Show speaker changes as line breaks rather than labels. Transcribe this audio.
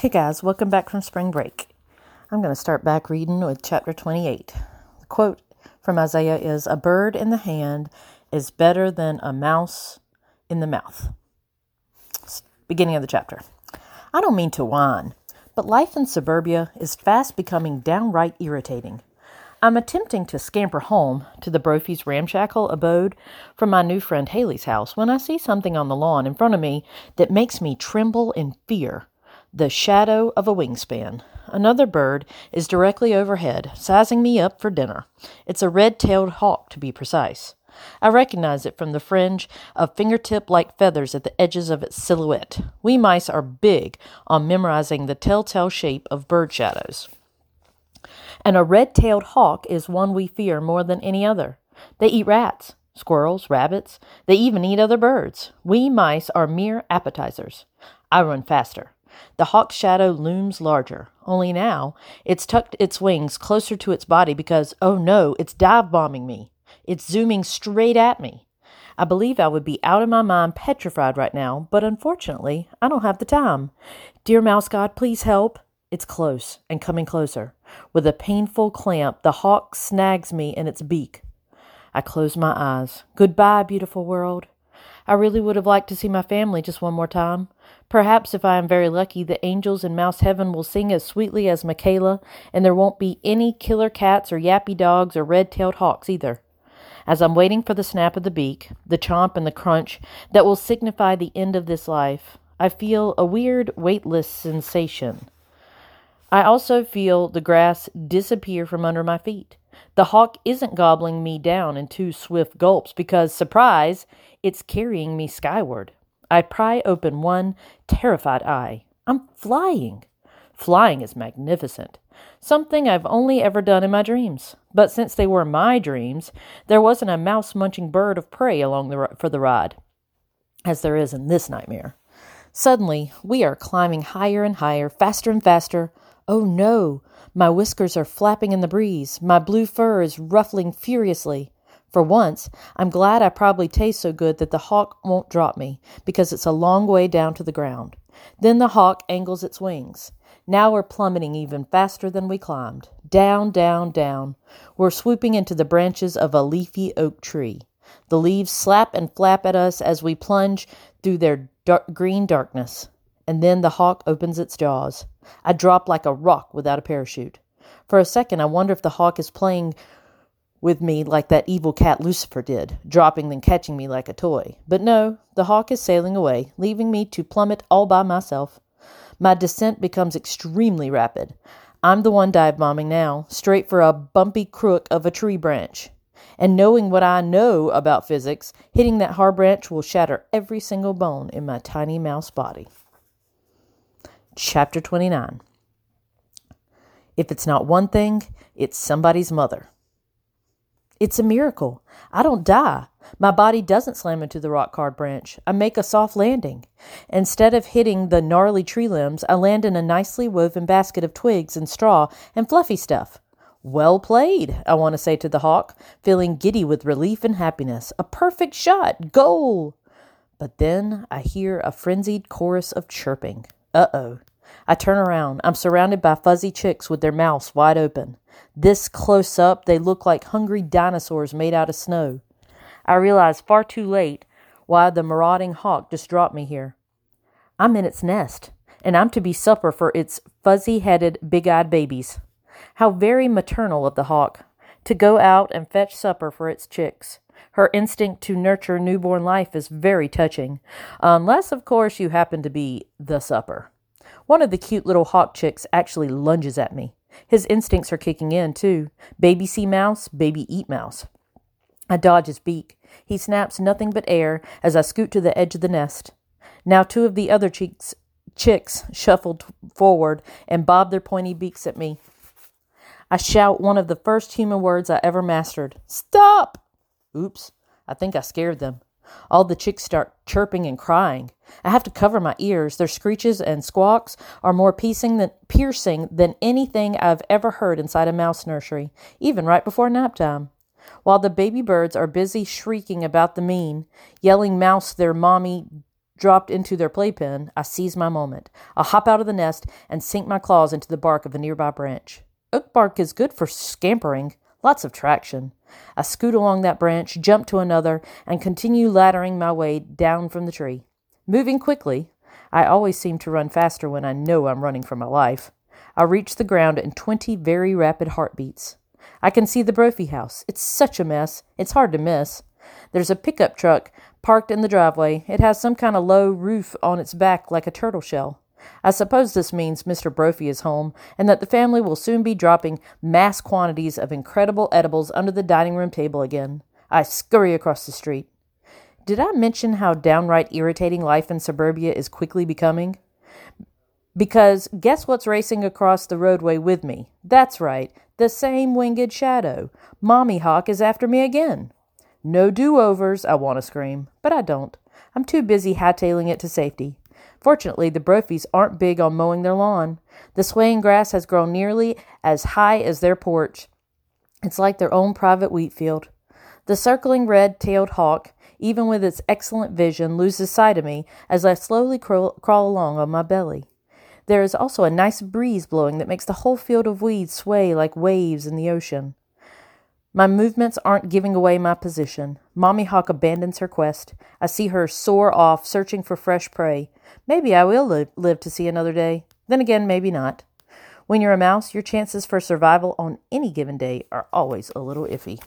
Hey guys, welcome back from spring break. I'm going to start back reading with chapter 28. The quote from Isaiah is A bird in the hand is better than a mouse in the mouth. Beginning of the chapter. I don't mean to whine, but life in suburbia is fast becoming downright irritating. I'm attempting to scamper home to the Brophy's ramshackle abode from my new friend Haley's house when I see something on the lawn in front of me that makes me tremble in fear. The shadow of a wingspan. Another bird is directly overhead, sizing me up for dinner. It's a red tailed hawk, to be precise. I recognize it from the fringe of fingertip like feathers at the edges of its silhouette. We mice are big on memorizing the telltale shape of bird shadows and a red tailed hawk is one we fear more than any other. They eat rats, squirrels, rabbits. They even eat other birds. We mice are mere appetizers. I run faster. The hawk's shadow looms larger, only now it's tucked its wings closer to its body because, oh no, it's dive bombing me. It's zooming straight at me. I believe I would be out of my mind petrified right now, but unfortunately, I don't have the time. Dear Mouse God, please help. It's close and coming closer. With a painful clamp, the hawk snags me in its beak. I close my eyes. Goodbye, beautiful world. I really would have liked to see my family just one more time. Perhaps, if I am very lucky, the angels in Mouse Heaven will sing as sweetly as Michaela, and there won't be any killer cats or yappy dogs or red tailed hawks either. As I'm waiting for the snap of the beak, the chomp and the crunch that will signify the end of this life, I feel a weird, weightless sensation. I also feel the grass disappear from under my feet. The hawk isn't gobbling me down in two swift gulps because, surprise, it's carrying me skyward. I pry open one terrified eye. I'm flying. Flying is magnificent. Something I've only ever done in my dreams. But since they were my dreams, there wasn't a mouse munching bird of prey along the, for the ride, as there is in this nightmare. Suddenly, we are climbing higher and higher, faster and faster, Oh no! My whiskers are flapping in the breeze. My blue fur is ruffling furiously. For once, I'm glad I probably taste so good that the hawk won't drop me, because it's a long way down to the ground. Then the hawk angles its wings. Now we're plummeting even faster than we climbed. Down, down, down. We're swooping into the branches of a leafy oak tree. The leaves slap and flap at us as we plunge through their dark, green darkness. And then the hawk opens its jaws. I drop like a rock without a parachute. For a second, I wonder if the hawk is playing with me like that evil cat Lucifer did, dropping then catching me like a toy. But no, the hawk is sailing away, leaving me to plummet all by myself. My descent becomes extremely rapid. I'm the one dive bombing now, straight for a bumpy crook of a tree branch. And knowing what I know about physics, hitting that hard branch will shatter every single bone in my tiny mouse body. Chapter 29. If it's not one thing, it's somebody's mother. It's a miracle. I don't die. My body doesn't slam into the rock hard branch. I make a soft landing. Instead of hitting the gnarly tree limbs, I land in a nicely woven basket of twigs and straw and fluffy stuff. Well played, I want to say to the hawk, feeling giddy with relief and happiness. A perfect shot. Goal. But then I hear a frenzied chorus of chirping. Uh oh. I turn around. I'm surrounded by fuzzy chicks with their mouths wide open. This close up, they look like hungry dinosaurs made out of snow. I realize far too late why the marauding hawk just dropped me here. I'm in its nest, and I'm to be supper for its fuzzy headed, big eyed babies. How very maternal of the hawk to go out and fetch supper for its chicks. Her instinct to nurture newborn life is very touching, unless, of course, you happen to be the supper. One of the cute little hawk chicks actually lunges at me. His instincts are kicking in, too. Baby see mouse, baby eat mouse. I dodge his beak. He snaps nothing but air as I scoot to the edge of the nest. Now two of the other cheeks, chicks shuffled forward and bob their pointy beaks at me. I shout one of the first human words I ever mastered Stop! Oops, I think I scared them. All the chicks start chirping and crying. I have to cover my ears. Their screeches and squawks are more piercing than, piercing than anything I've ever heard inside a mouse nursery, even right before nap time. While the baby birds are busy shrieking about the mean, yelling mouse their mommy dropped into their playpen, I seize my moment. I hop out of the nest and sink my claws into the bark of a nearby branch. Oak bark is good for scampering, lots of traction. I scoot along that branch, jump to another, and continue laddering my way down from the tree. Moving quickly, I always seem to run faster when I know I'm running for my life. I reach the ground in twenty very rapid heartbeats. I can see the Brophy house. It's such a mess. It's hard to miss. There's a pickup truck parked in the driveway. It has some kind of low roof on its back like a turtle shell. I suppose this means Mr. Brophy is home and that the family will soon be dropping mass quantities of incredible edibles under the dining room table again. I scurry across the street. Did I mention how downright irritating life in suburbia is quickly becoming? Because guess what's racing across the roadway with me? That's right, the same winged shadow. Mommy Hawk is after me again. No do overs, I want to scream, but I don't. I'm too busy hightailing it to safety. Fortunately, the Brophies aren't big on mowing their lawn. The swaying grass has grown nearly as high as their porch. It's like their own private wheat field. The circling red tailed hawk, even with its excellent vision, loses sight of me as I slowly crawl, crawl along on my belly. There is also a nice breeze blowing that makes the whole field of weeds sway like waves in the ocean. My movements aren't giving away my position. Mommy Hawk abandons her quest. I see her soar off, searching for fresh prey. Maybe I will li- live to see another day. Then again, maybe not. When you're a mouse, your chances for survival on any given day are always a little iffy.